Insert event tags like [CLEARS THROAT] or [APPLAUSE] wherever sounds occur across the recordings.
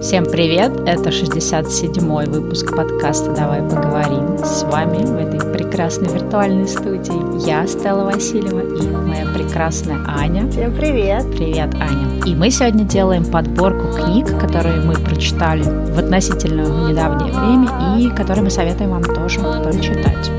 Всем привет! Это 67-й выпуск подкаста «Давай поговорим». С вами в этой прекрасной виртуальной студии я, Стелла Васильева, и моя прекрасная Аня. Всем привет! Привет, Аня! И мы сегодня делаем подборку книг, которые мы прочитали в относительно недавнее время и которые мы советуем вам тоже прочитать.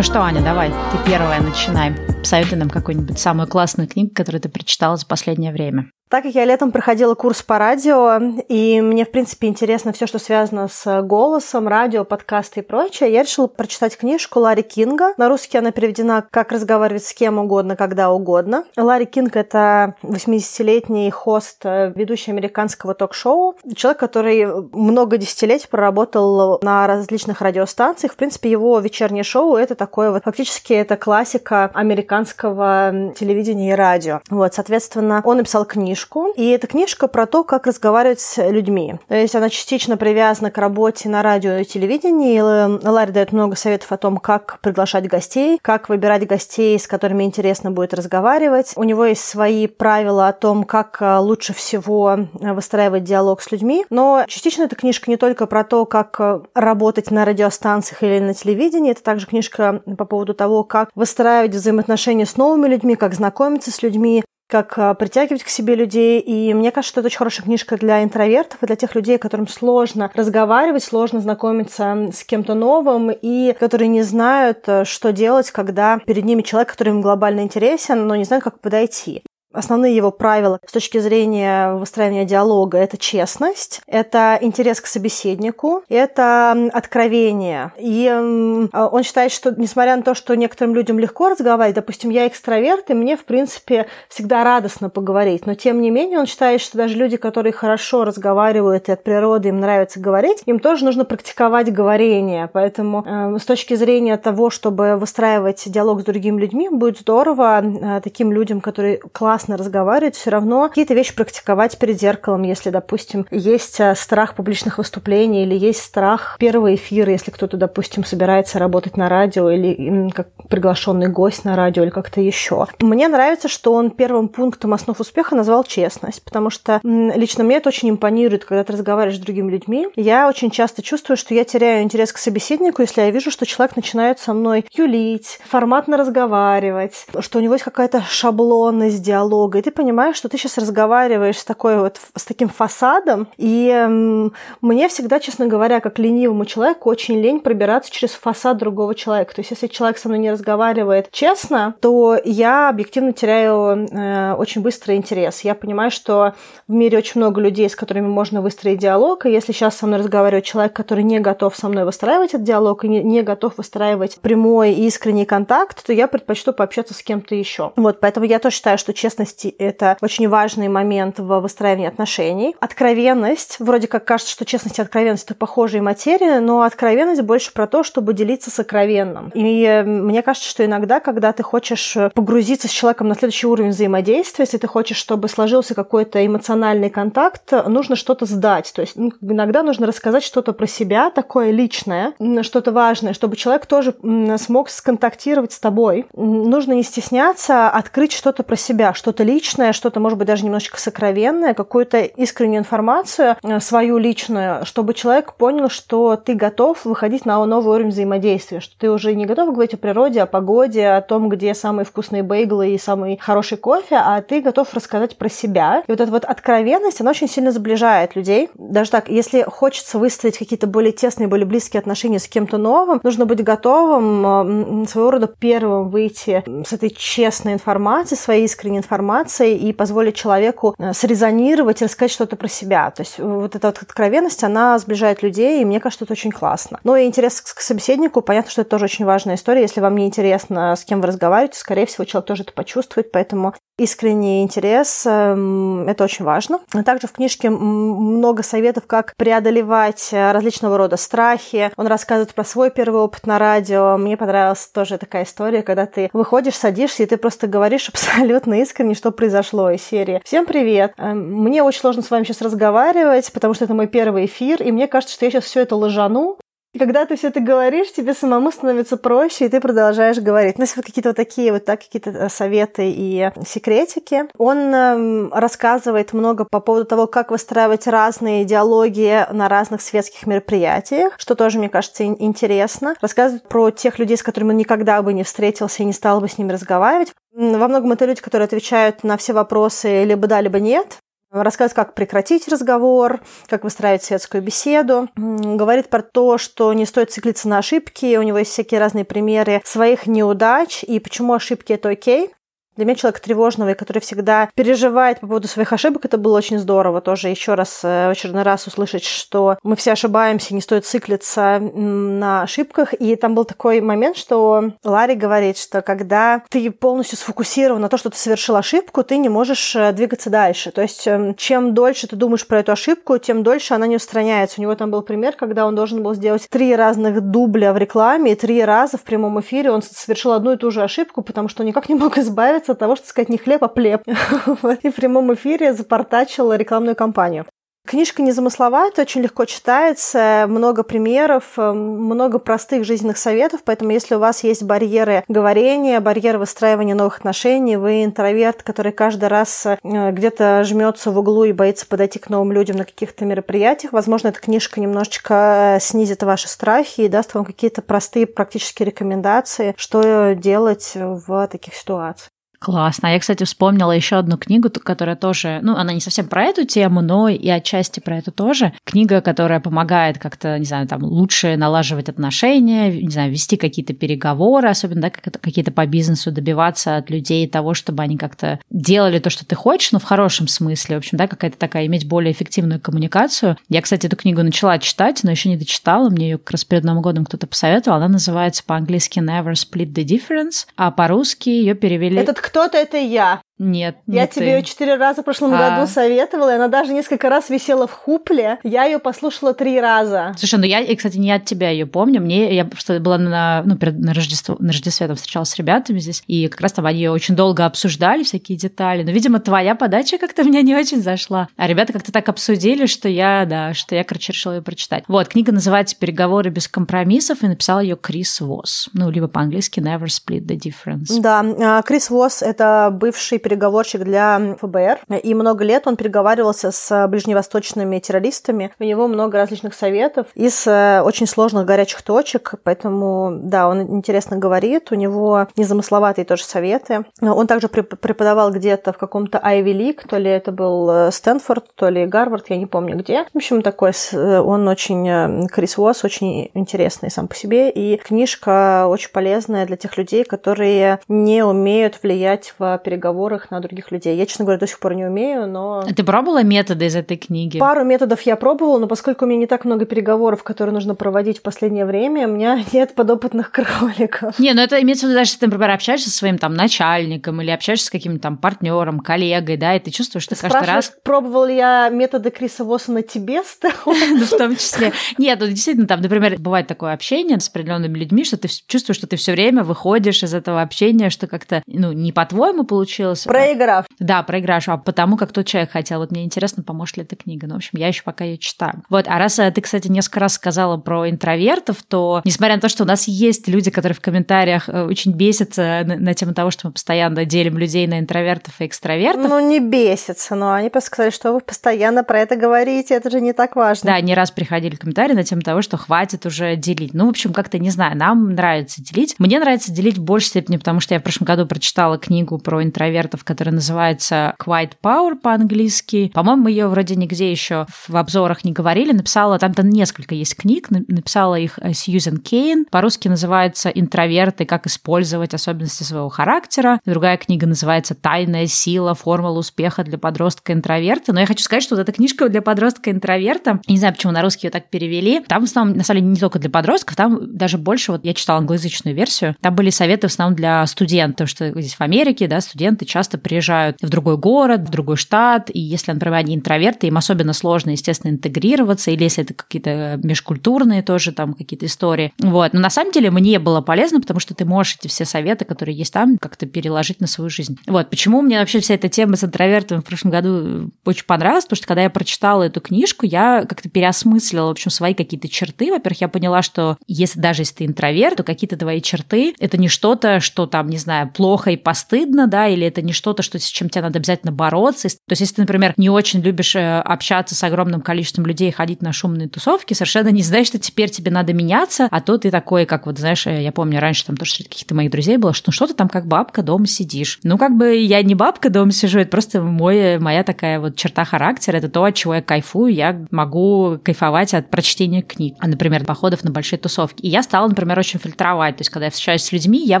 Ну что, Аня, давай, ты первая начинай. Посоветуй нам какую-нибудь самую классную книгу, которую ты прочитала за последнее время. Так как я летом проходила курс по радио, и мне, в принципе, интересно все, что связано с голосом, радио, подкасты и прочее, я решила прочитать книжку Ларри Кинга. На русский она переведена «Как разговаривать с кем угодно, когда угодно». Ларри Кинг — это 80-летний хост, э, ведущий американского ток-шоу. Человек, который много десятилетий проработал на различных радиостанциях. В принципе, его вечернее шоу — это такое вот, фактически, это классика американского телевидения и радио. Вот, соответственно, он написал книжку, и эта книжка про то, как разговаривать с людьми. То есть она частично привязана к работе на радио и телевидении. И Ларри дает много советов о том, как приглашать гостей, как выбирать гостей, с которыми интересно будет разговаривать. У него есть свои правила о том, как э, лучше всего э, выстраивать диалог с людьми. Но частично эта книжка не только про то, как э, работать на радиостанциях или на телевидении, это также книжка по поводу того, как выстраивать взаимоотношения с новыми людьми, как знакомиться с людьми, как а, притягивать к себе людей. И мне кажется, что это очень хорошая книжка для интровертов и для тех людей, которым сложно разговаривать, сложно знакомиться с кем-то новым и которые не знают, э, что делать, когда перед ними человек, который им глобально интересен, но не знают, как подойти. Основные его правила с точки зрения выстраивания диалога – это честность, это интерес к собеседнику, это откровение. И он считает, что несмотря на то, что некоторым людям легко разговаривать, допустим, я экстраверт, и мне, в принципе, всегда радостно поговорить, но тем не менее он считает, что даже люди, которые хорошо разговаривают и от природы им нравится говорить, им тоже нужно практиковать говорение. Поэтому э, с точки зрения того, чтобы выстраивать диалог с другими людьми, будет здорово э, таким людям, которые классно классно разговаривать, все равно какие-то вещи практиковать перед зеркалом, если, допустим, есть э, страх публичных выступлений или есть страх первого эфира, если кто-то, допустим, собирается работать на радио или как приглашенный гость на радио или как-то еще. Мне нравится, что он первым пунктом основ успеха назвал честность, потому что лично мне это очень импонирует, когда ты разговариваешь с другими людьми. Я очень часто чувствую, что я теряю интерес к собеседнику, если я вижу, что человек начинает со мной юлить, форматно разговаривать, что у него есть какая-то шаблонность диалога, диалога, и ты понимаешь, что ты сейчас разговариваешь с такой вот, с таким фасадом, и м, мне всегда, честно говоря, как ленивому человеку, очень лень пробираться через фасад другого человека. То есть, если человек со мной не разговаривает честно, то я объективно теряю э, очень быстрый интерес. Я понимаю, что в мире очень много людей, с которыми можно выстроить диалог, и если сейчас со мной разговаривает человек, который не готов со мной выстраивать этот диалог и не, не готов выстраивать прямой и искренний контакт, то я предпочту пообщаться с кем-то еще. Вот, поэтому я тоже считаю, что честно честности – это очень важный момент в выстраивании отношений. Откровенность. Вроде как кажется, что честность и откровенность – это похожие материи, но откровенность больше про то, чтобы делиться сокровенным. И э, мне кажется, что иногда, когда ты хочешь погрузиться с человеком на следующий уровень взаимодействия, если ты хочешь, чтобы сложился какой-то эмоциональный контакт, нужно что-то сдать. То есть ну, иногда нужно рассказать что-то про себя, такое личное, что-то важное, чтобы человек тоже смог сконтактировать с тобой. Нужно не стесняться открыть что-то про себя, что что-то личное, что-то, может быть, даже немножечко сокровенное, какую-то искреннюю информацию, э, свою личную, чтобы человек понял, что ты готов выходить на новый уровень взаимодействия, что ты уже не готов говорить о природе, о погоде, о том, где самые вкусные бейглы и самый хороший кофе, а ты готов рассказать про себя. И вот эта вот откровенность, она очень сильно сближает людей. Даже так, если хочется выстроить какие-то более тесные, более близкие отношения с кем-то новым, нужно быть готовым своего рода первым выйти с этой честной информацией, своей искренней информацией, информацией и позволить человеку э, срезонировать рассказать что-то про себя. То есть э, вот эта вот откровенность, она сближает людей, и мне кажется, это очень классно. Ну и интерес к собеседнику, понятно, что это тоже очень важная история. Если вам не интересно, с кем вы разговариваете, скорее всего, человек тоже это почувствует, поэтому искренний интерес, эм, это очень важно. Также в книжке много советов, как преодолевать э, различного рода страхи. Он рассказывает про свой первый опыт на радио. Мне понравилась тоже такая история, когда ты выходишь, садишься, и ты просто говоришь [LAUGHS] абсолютно искренне, что произошло из серии. Всем привет! Эм, мне очень сложно с вами сейчас разговаривать, потому что это мой первый эфир, и мне кажется, что я сейчас все это ложану, Когда ты все это говоришь, тебе самому становится проще, и ты продолжаешь говорить. Ну, если вот какие-то вот такие вот, так, какие-то э, советы и секретики. Он э, рассказывает много по поводу того, как выстраивать разные идеологии на разных светских мероприятиях, что тоже, мне кажется, интересно. Рассказывает про тех людей, с которыми он никогда бы не встретился и не стал бы с ними разговаривать. Во многом это люди, которые отвечают на все вопросы либо да, либо нет. Рассказывает, как прекратить разговор, как выстраивать светскую беседу. Говорит про то, что не стоит циклиться на ошибки. У него есть всякие разные примеры своих неудач и почему ошибки это окей. Для меня человек тревожного, и который всегда переживает по поводу своих ошибок, это было очень здорово. Тоже еще раз, э, в очередной раз услышать, что мы все ошибаемся, не стоит циклиться на ошибках. И там был такой момент, что Ларри говорит, что когда ты полностью сфокусирован на то, что ты совершил ошибку, ты не можешь э, двигаться дальше. То есть эм, чем дольше ты думаешь про эту ошибку, тем дольше она не устраняется. У него там был пример, когда он должен был сделать три разных дубля в рекламе, и три раза в прямом эфире он совершил одну и ту же ошибку, потому что никак не мог [LAUGHS] избавиться от того, что сказать не хлеб, а плеб. [LAUGHS] И в прямом эфире запортачила рекламную кампанию. Книжка незамысловатая, очень легко читается, много примеров, много простых жизненных советов, поэтому если у вас есть барьеры говорения, барьеры выстраивания новых отношений, вы интроверт, который каждый раз э, где-то жмется в углу и боится подойти к новым людям на каких-то мероприятиях, возможно, эта книжка немножечко э, снизит ваши страхи и даст вам какие-то простые практические рекомендации, что делать в таких ситуациях. Классно. А я, кстати, вспомнила еще одну книгу, которая тоже, ну, она не совсем про эту тему, но и отчасти про это тоже. Книга, которая помогает как-то, не знаю, там, лучше налаживать отношения, не знаю, вести какие-то переговоры, особенно, да, какие-то по бизнесу, добиваться от людей того, чтобы они как-то делали то, что ты хочешь, но в хорошем смысле, в общем, да, какая-то такая, иметь более эффективную коммуникацию. Я, кстати, эту книгу начала читать, но еще не дочитала, мне ее как раз перед Новым годом кто-то посоветовал. Она называется по-английски Never Split the Difference, а по-русски ее перевели... Этот кто-то это я. Нет, Я не тебе ее четыре раза в прошлом а... году советовала, и она даже несколько раз висела в хупле. Я ее послушала три раза. Слушай, ну я, кстати, не от тебя ее помню. Мне я просто была на, ну, на, Рождество, на Рождестве там встречалась с ребятами здесь, и как раз там они ее очень долго обсуждали, всякие детали. Но, видимо, твоя подача как-то меня не очень зашла. А ребята как-то так обсудили, что я, да, что я, короче, решила ее прочитать. Вот, книга называется «Переговоры без компромиссов», и написал ее Крис Восс. Ну, либо по-английски «Never Split the Difference». Да, а, Крис Восс — это бывший переговорщик для ФБР, и много лет он переговаривался с ближневосточными террористами. У него много различных советов из э, очень сложных горячих точек, поэтому, да, он интересно говорит, у него незамысловатые тоже советы. Он также преподавал где-то в каком-то Ivy League, то ли это был э, Стэнфорд, то ли Гарвард, я не помню где. В общем, такой, э, он очень, Крис Уосс, очень интересный сам по себе, и книжка очень полезная для тех людей, которые не умеют влиять в переговорах на других людей. Я, честно говоря, до сих пор не умею, но... А ты пробовала методы из этой книги? Пару методов я пробовала, но поскольку у меня не так много переговоров, которые нужно проводить в последнее время, у меня [LAUGHS] нет подопытных кроликов. Не, ну это имеется в виду, даже если ты, например, общаешься со своим там начальником или общаешься с каким-то там партнером, коллегой, да, и ты чувствуешь, что ты каждый раз... пробовал ли я методы Криса Восса на тебе, [LAUGHS] Ну, в том числе. Нет, ну, действительно, там, например, бывает такое общение с определенными людьми, что ты чувствуешь, что ты все время выходишь из этого общения, что как-то, ну, не по-твоему получилось. Проиграл проиграв. Да, проиграш, а потому как тот человек хотел. Вот мне интересно, поможет ли эта книга. Ну, в общем, я еще пока ее читаю. Вот, а раз э, ты, кстати, несколько раз сказала про интровертов, то, несмотря на то, что у нас есть люди, которые в комментариях э, очень бесятся на, на тему того, что мы постоянно делим людей на интровертов и экстравертов. Ну, не бесятся, но они просто сказали, что вы постоянно про это говорите, это же не так важно. Да, не раз приходили комментарии на тему того, что хватит уже делить. Ну, в общем, как-то, не знаю, нам нравится делить. Мне нравится делить в большей степени, потому что я в прошлом году прочитала книгу про интровертов, которая называется Quiet Power по-английски. По-моему, мы ее вроде нигде еще в обзорах не говорили. Написала, там то несколько есть книг, написала их э, Сьюзен Кейн. По-русски называется «Интроверты. Как использовать особенности своего характера». Другая книга называется «Тайная сила. Формула успеха для подростка-интроверта». Но я хочу сказать, что вот эта книжка для подростка-интроверта, не знаю, почему на русский ее так перевели, там в основном, на самом деле, не только для подростков, там даже больше, вот я читала англоязычную версию, там были советы в основном для студентов, что здесь в Америке, да, студенты часто часто приезжают в другой город, в другой штат, и если, например, они интроверты, им особенно сложно, естественно, интегрироваться, или если это какие-то межкультурные тоже там какие-то истории. Вот. Но на самом деле мне было полезно, потому что ты можешь эти все советы, которые есть там, как-то переложить на свою жизнь. Вот. Почему мне вообще вся эта тема с интровертами в прошлом году очень понравилась, потому что когда я прочитала эту книжку, я как-то переосмыслила, в общем, свои какие-то черты. Во-первых, я поняла, что если даже если ты интроверт, то какие-то твои черты — это не что-то, что там, не знаю, плохо и постыдно, да, или это не что-то, что, с чем тебе надо обязательно бороться. То есть если ты, например, не очень любишь э, общаться с огромным количеством людей, ходить на шумные тусовки, совершенно не знаешь, что теперь тебе надо меняться, а то ты такой, как вот, знаешь, э, я помню, раньше там тоже среди каких-то моих друзей было, что ну что ты там как бабка дома сидишь. Ну, как бы я не бабка дома сижу, это просто мой, моя такая вот черта характера, это то, от чего я кайфую, я могу кайфовать от прочтения книг, а, например, походов на большие тусовки. И я стала, например, очень фильтровать, то есть когда я встречаюсь с людьми, я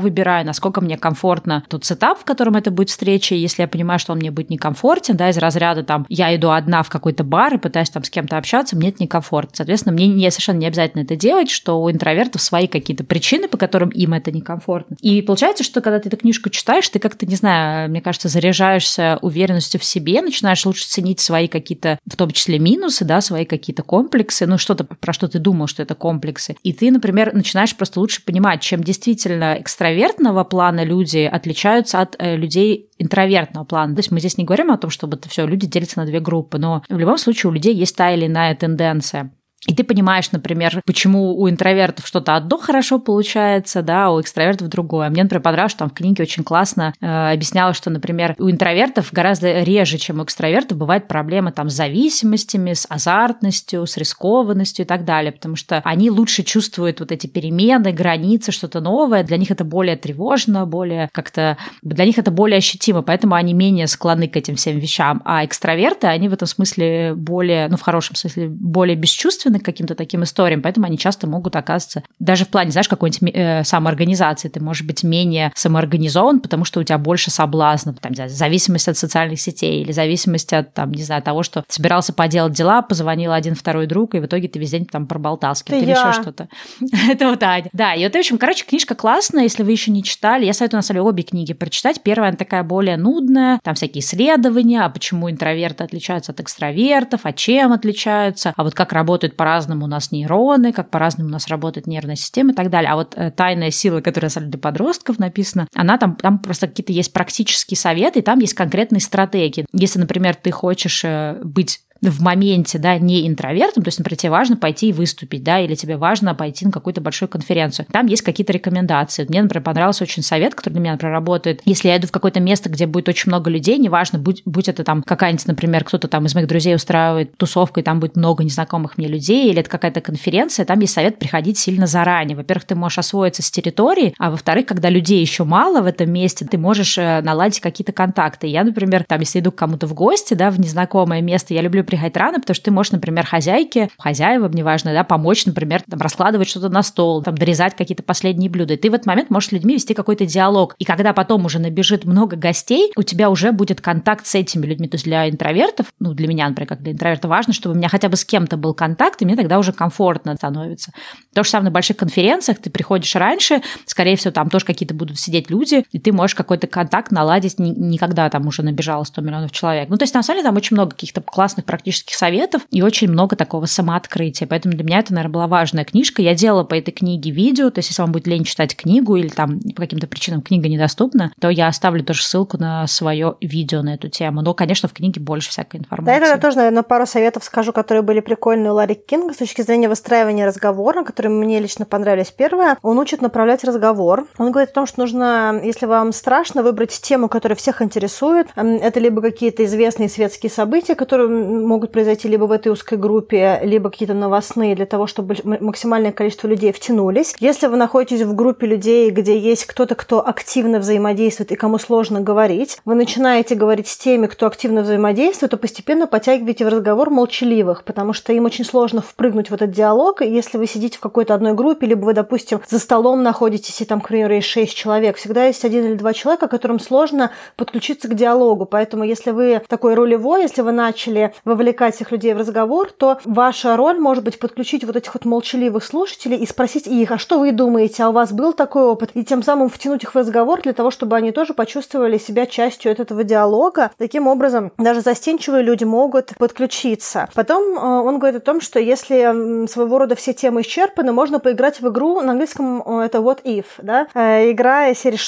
выбираю, насколько мне комфортно тот сетап, в котором это будет встреча, если я понимаю, что он мне будет некомфортен, да, из разряда там, я иду одна в какой-то бар и пытаюсь там с кем-то общаться, мне это некомфортно. Соответственно, мне не, совершенно не обязательно это делать, что у интровертов свои какие-то причины, по которым им это некомфортно. И получается, что когда ты эту книжку читаешь, ты как-то, не знаю, мне кажется, заряжаешься уверенностью в себе, начинаешь лучше ценить свои какие-то, в том числе минусы, да, свои какие-то комплексы, ну что-то, про что ты думал, что это комплексы. И ты, например, начинаешь просто лучше понимать, чем действительно экстравертного плана люди отличаются от э, людей интровертного плана. То есть мы здесь не говорим о том, чтобы это все люди делятся на две группы, но в любом случае у людей есть та или иная тенденция. И ты понимаешь, например, почему у интровертов что-то одно хорошо получается, да, а у экстравертов другое. Мне, например, понравилось, что там в книге очень классно э, объяснялось, что, например, у интровертов гораздо реже, чем у экстравертов, бывают проблемы там с зависимостями, с азартностью, с рискованностью и так далее, потому что они лучше чувствуют вот эти перемены, границы, что-то новое. Для них это более тревожно, более как-то... Для них это более ощутимо, поэтому они менее склонны к этим всем вещам. А экстраверты, они в этом смысле более, ну, в хорошем смысле, более бесчувственны, чувственны к каким-то таким историям, поэтому они часто могут оказываться, даже в плане, знаешь, какой-нибудь э, самоорганизации, ты можешь быть менее самоорганизован, потому что у тебя больше соблазнов, там, зависимость от социальных сетей или зависимость от, там, не знаю, того, что собирался поделать дела, позвонил один второй друг, и в итоге ты весь день там проболтался или еще что-то. [LAUGHS] Это вот Аня. Да, и вот, в общем, короче, книжка классная, если вы еще не читали. Я советую, на самом деле, обе книги прочитать. Первая, она такая более нудная, там всякие исследования, а почему интроверты отличаются от экстравертов, а чем отличаются, а вот как работают по-разному у нас нейроны, как по-разному у нас работает нервная система и так далее. А вот э, тайная сила, которая для подростков написана, она там, там просто какие-то есть практические советы, и там есть конкретные стратегии. Если, например, ты хочешь э, быть в моменте, да, не интровертом, то есть, например, тебе важно пойти и выступить, да, или тебе важно пойти на какую-то большую конференцию. Там есть какие-то рекомендации. Мне, например, понравился очень совет, который для меня, например, работает. Если я иду в какое-то место, где будет очень много людей, неважно, будь, будь это там какая-нибудь, например, кто-то там из моих друзей устраивает тусовку, и там будет много незнакомых мне людей, или это какая-то конференция, там есть совет приходить сильно заранее. Во-первых, ты можешь освоиться с территорией, а во-вторых, когда людей еще мало в этом месте, ты можешь э, наладить какие-то контакты. Я, например, там, если иду к кому-то в гости, да, в незнакомое место, я люблю приходить рано, потому что ты можешь, например, хозяйке, хозяевам, неважно, да, помочь, например, там, раскладывать что-то на стол, там, дорезать какие-то последние блюда. И ты в этот момент можешь с людьми вести какой-то диалог. И когда потом уже набежит много гостей, у тебя уже будет контакт с этими людьми. То есть для интровертов, ну, для меня, например, как для интроверта, важно, чтобы у меня хотя бы с кем-то был контакт, и мне тогда уже комфортно становится. То же самое на больших конференциях, ты приходишь раньше, скорее всего, там тоже какие-то будут сидеть люди, и ты можешь какой-то контакт наладить, никогда там уже набежало 100 миллионов человек. Ну, то есть, на самом деле, там очень много каких-то классных практических практических советов и очень много такого самооткрытия. Поэтому для меня это, наверное, была важная книжка. Я делала по этой книге видео, то есть если вам будет лень читать книгу или там по каким-то причинам книга недоступна, то я оставлю тоже ссылку на свое видео на эту тему. Но, конечно, в книге больше всякой информации. Да, я тоже, наверное, пару советов скажу, которые были прикольные у Ларри Кинга с точки зрения выстраивания разговора, которые мне лично понравились. Первое, он учит направлять разговор. Он говорит о том, что нужно, если вам страшно, выбрать тему, которая всех интересует. Это либо какие-то известные светские события, которые могут произойти либо в этой узкой группе, либо какие-то новостные для того, чтобы максимальное количество людей втянулись. Если вы находитесь в группе людей, где есть кто-то, кто активно взаимодействует и кому сложно говорить, вы начинаете говорить с теми, кто активно взаимодействует, то постепенно подтягиваете в разговор молчаливых, потому что им очень сложно впрыгнуть в этот диалог. И если вы сидите в какой-то одной группе, либо вы, допустим, за столом находитесь, и там, к примеру, есть шесть человек, всегда есть один или два человека, которым сложно подключиться к диалогу. Поэтому, если вы такой ролевой, если вы начали вовлекаться вовлекать всех людей в разговор, то ваша роль может быть подключить вот этих вот молчаливых слушателей и спросить их, а что вы думаете, а у вас был такой опыт? И тем самым втянуть их в разговор для того, чтобы они тоже почувствовали себя частью этого диалога. Таким образом, даже застенчивые люди могут подключиться. Потом э, он говорит о том, что если своего рода все темы исчерпаны, можно поиграть в игру, на английском э, это what if, да, э, игра серии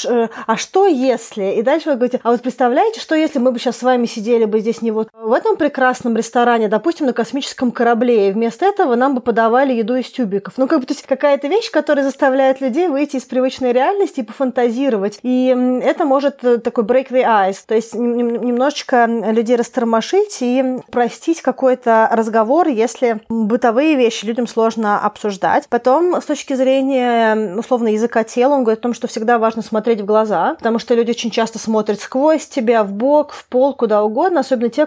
«А что если?» И дальше вы говорите, а вот представляете, что если мы бы сейчас с вами сидели бы здесь не вот в этом прекрасном ресторане, допустим, на космическом корабле, и вместо этого нам бы подавали еду из тюбиков. Ну, как бы, то есть какая-то вещь, которая заставляет людей выйти из привычной реальности и пофантазировать. И это может такой break the ice, то есть немножечко людей растормошить и простить какой-то разговор, если бытовые вещи людям сложно обсуждать. Потом, с точки зрения, условно, языка тела, он говорит о том, что всегда важно смотреть в глаза, потому что люди очень часто смотрят сквозь тебя, в бок, в пол, куда угодно, особенно те,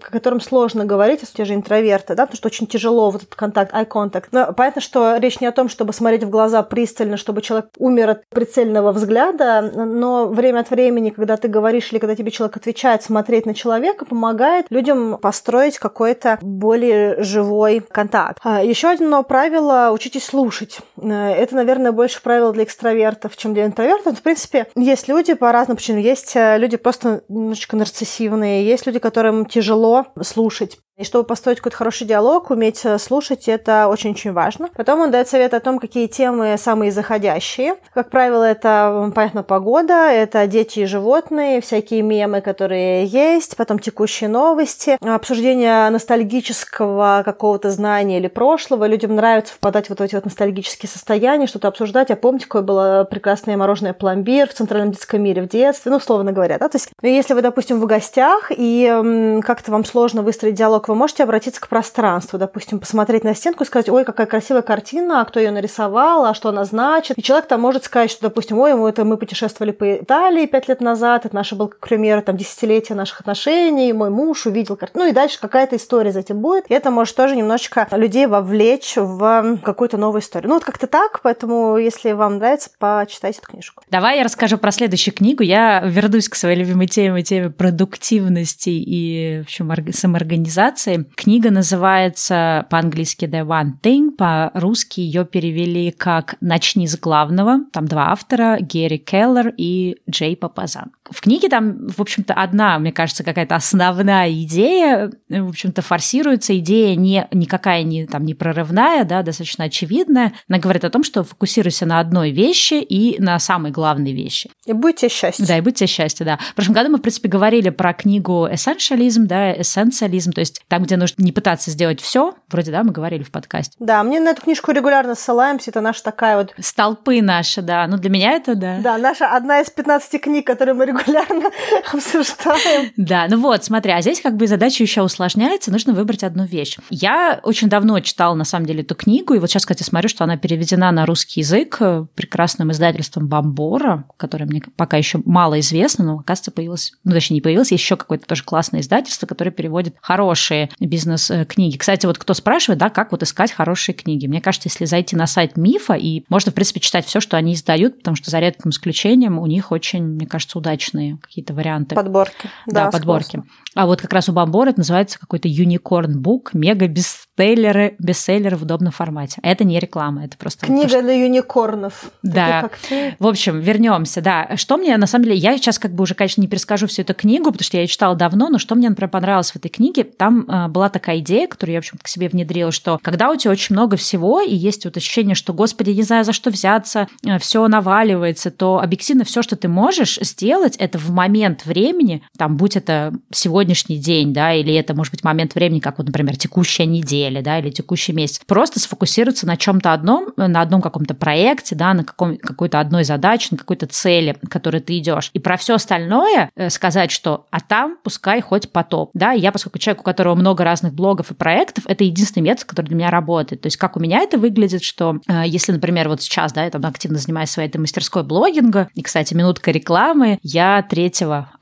которым сложно говорить, те же интроверты, да, потому что очень тяжело вот этот контакт, eye contact. Но понятно, что речь не о том, чтобы смотреть в глаза пристально, чтобы человек умер от прицельного взгляда, но время от времени, когда ты говоришь или когда тебе человек отвечает, смотреть на человека помогает людям построить какой-то более живой контакт. А, Еще одно правило – учитесь слушать. Э, это, наверное, больше правило для экстравертов, чем для интровертов. В принципе, есть люди по разным причинам. Есть э, люди просто немножечко нарциссивные, есть люди, которым тяжело слушать слушать и чтобы построить какой-то хороший диалог, уметь э, слушать, это очень-очень важно. Потом он дает совет о том, какие темы самые заходящие. Как правило, это, понятно, погода, это дети и животные, всякие мемы, которые есть, потом текущие новости, обсуждение ностальгического какого-то знания или прошлого. Людям нравится впадать в вот эти вот ностальгические состояния, что-то обсуждать. А помните, какое было прекрасное мороженое пломбир в центральном детском мире в детстве? Ну, условно говоря, да? То есть, если вы, допустим, в гостях, и как-то вам сложно выстроить диалог диалог, вы можете обратиться к пространству, допустим, посмотреть на стенку и сказать, ой, какая красивая картина, а кто ее нарисовал, а что она значит. И человек там может сказать, что, допустим, ой, мы, это мы путешествовали по Италии пять лет назад, это наше был, к примеру, там, десятилетие наших отношений, мой муж увидел картину, ну и дальше какая-то история за этим будет. И это может тоже немножечко людей вовлечь в какую-то новую историю. Ну вот как-то так, поэтому, если вам нравится, почитайте эту книжку. Давай я расскажу про следующую книгу. Я вернусь к своей любимой теме, теме продуктивности и, в общем, самоорганизации локации. Книга называется по-английски The One Thing, по-русски ее перевели как «Начни с главного». Там два автора, Герри Келлер и Джей Папазан. В книге там, в общем-то, одна, мне кажется, какая-то основная идея, в общем-то, форсируется. Идея не, никакая не, там, не прорывная, да, достаточно очевидная. Она говорит о том, что фокусируйся на одной вещи и на самой главной вещи. И будьте счастье. Да, и будьте счастье, да. В прошлом году мы, в принципе, говорили про книгу «Эссенциализм», да, эссенциализм, то есть там, где нужно не пытаться сделать все, вроде, да, мы говорили в подкасте. Да, мне на эту книжку регулярно ссылаемся, это наша такая вот... Столпы наши, да, ну для меня это, да. Да, наша одна из 15 книг, которые мы регулярно [LAUGHS] обсуждаем. Да, ну вот, смотри, а здесь как бы задача еще усложняется, нужно выбрать одну вещь. Я очень давно читала, на самом деле, эту книгу, и вот сейчас, кстати, смотрю, что она переведена на русский язык прекрасным издательством Бомбора, которое мне пока еще мало известно, но, оказывается, появилось, ну, точнее, не появилось, еще какое-то тоже классное издательство, которое переводит хорошие бизнес-книги. Кстати, вот кто спрашивает, да, как вот искать хорошие книги. Мне кажется, если зайти на сайт Мифа, и можно, в принципе, читать все, что они издают, потому что за редким исключением у них очень, мне кажется, удачные какие-то варианты. Подборки. Да, да подборки. А вот как раз у Бомбора это называется какой-то Unicorn Book, мега бестселлеры, бестселлеры в удобном формате. Это не реклама, это просто... Книга вот, для юникорнов. Да. В общем, вернемся, да. Что мне, на самом деле, я сейчас как бы уже, конечно, не перескажу всю эту книгу, потому что я ее читала давно, но что мне, например, понравилось в этой книге, там э, была такая идея, которую я, в общем-то, к себе внедрила, что когда у тебя очень много всего, и есть вот ощущение, что, господи, не знаю, за что взяться, э, все наваливается, то объективно все, что ты можешь сделать, это в момент времени, там, будь это сегодняшний день, да, или это, может быть, момент времени, как вот, например, текущая неделя, да, или текущий месяц, просто сфокусироваться на чем-то одном, на одном каком-то проекте, да, на каком, какой-то одной задаче, на какой-то цели, к которой ты идешь. И про все остальное э, сказать, что а там пускай хоть потоп, да, я, поскольку человек, у которого много разных блогов и проектов, это единственный метод, который для меня работает. То есть как у меня это выглядит, что э, если, например, вот сейчас, да, я там активно занимаюсь своей этой мастерской блогинга, и, кстати, минутка рекламы, я 3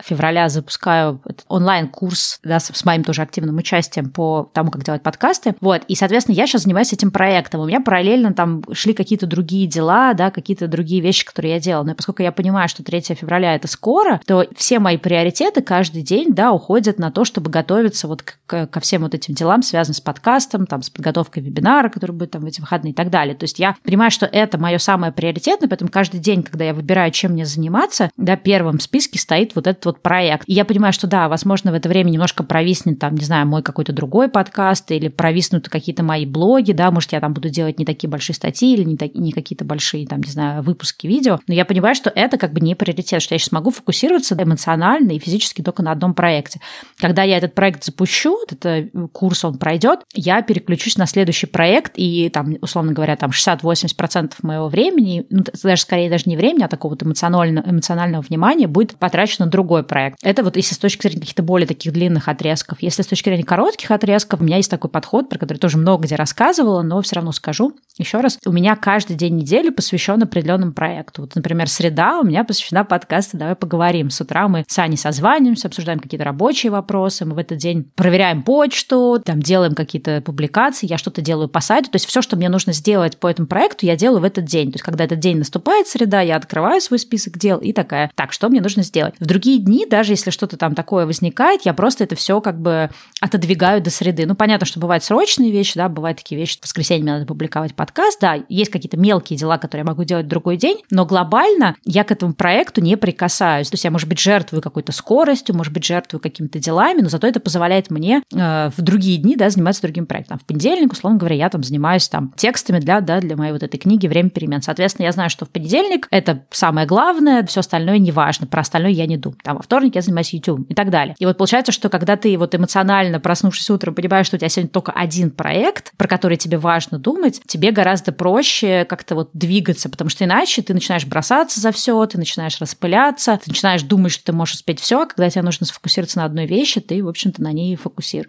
февраля запускаю онлайн-курс да, с, моим тоже активным участием по тому, как делать подкасты. Вот, и, соответственно, я сейчас занимаюсь этим проектом. У меня параллельно там шли какие-то другие дела, да, какие-то другие вещи, которые я делала. Но поскольку я понимаю, что 3 февраля это скоро, то все мои приоритеты каждый день, да, уходят на то, чтобы готовиться вот к, ко всем вот этим делам, связанным с подкастом, там, с подготовкой вебинара, который будет там в эти выходные и так далее. То есть я понимаю, что это мое самое приоритетное, поэтому каждый день, когда я выбираю, чем мне заниматься, да, первым в списке стоит вот этот вот проект. И я понимаю, что да, возможно, в это время немножко провиснет там, не знаю, мой какой-то другой подкаст или провиснут какие-то мои блоги, да, может, я там буду делать не такие большие статьи или не, так, не какие-то большие, там, не знаю, выпуски видео, но я понимаю, что это как бы не приоритет, что я сейчас могу фокусироваться эмоционально и физически только на одном проекте. Когда я этот проект запущу, этот э, курс он пройдет, я переключусь на следующий проект, и там, условно говоря, там 60-80% моего времени, ну, даже скорее даже не времени, а такого вот эмоционального, эмоционального внимания будет потрачено на другой проект. Это вот если с точки зрения каких-то более таких длинных отрезков. Если с точки зрения коротких отрезков, у меня есть такой подход, про который тоже много где рассказывала, но все равно скажу еще раз. У меня каждый день недели посвящен определенному проекту. Вот, например, среда у меня посвящена подкасту «Давай поговорим». С утра мы с Аней созваниваемся, обсуждаем какие-то рабочие вопросы, мы в этот день проверяем почту, там делаем какие-то публикации, я что-то делаю по сайту. То есть все, что мне нужно сделать по этому проекту, я делаю в этот день. То есть когда этот день наступает, среда, я открываю свой список дел и такая, так, что мне нужно сделать? В другие дни, даже если что-то там такое возникает, я просто это все как бы отодвигаю до среды. Ну, понятно, что бывают срочные вещи, да, бывают такие вещи, в воскресенье мне надо публиковать подкаст, да, есть какие-то мелкие дела, которые я могу делать в другой день, но глобально я к этому проекту не прикасаюсь. То есть я, может быть, жертвую какой-то скоростью, может быть, жертвую какими-то делами, но зато это позволяет мне в другие дни, да, заниматься другим проектом. В понедельник, условно говоря, я там занимаюсь там текстами для, да, для моей вот этой книги «Время перемен». Соответственно, я знаю, что в понедельник это самое главное, все остальное не важно, про остальное я не думаю. Там во вторник я занимаюсь YouTube и так далее. И вот получается, что когда ты вот эмоционально, проснувшись утром, понимаешь, что у тебя сегодня только один проект, про который тебе важно думать, тебе гораздо проще как-то вот двигаться, потому что иначе ты начинаешь бросаться за все, ты начинаешь распыляться, ты начинаешь думать, что ты можешь успеть все, а когда тебе нужно сфокусироваться на одной вещи, ты, в общем-то, на ней фокусируешься.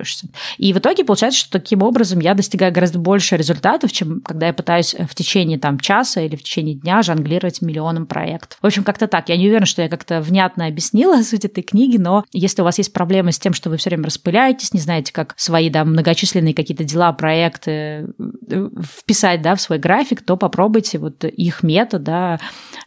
И в итоге получается, что таким образом я достигаю гораздо больше результатов, чем когда я пытаюсь в течение там часа или в течение дня жонглировать миллионом проектов. В общем, как-то так. Я не уверена, что я как-то внятно объяснила [LAUGHS] суть этой книги, но если у вас есть проблемы с тем, что вы все время распыляетесь, не знаете, как свои да, многочисленные какие-то дела, проекты э, вписать да, в свой график, то попробуйте вот их метод, да,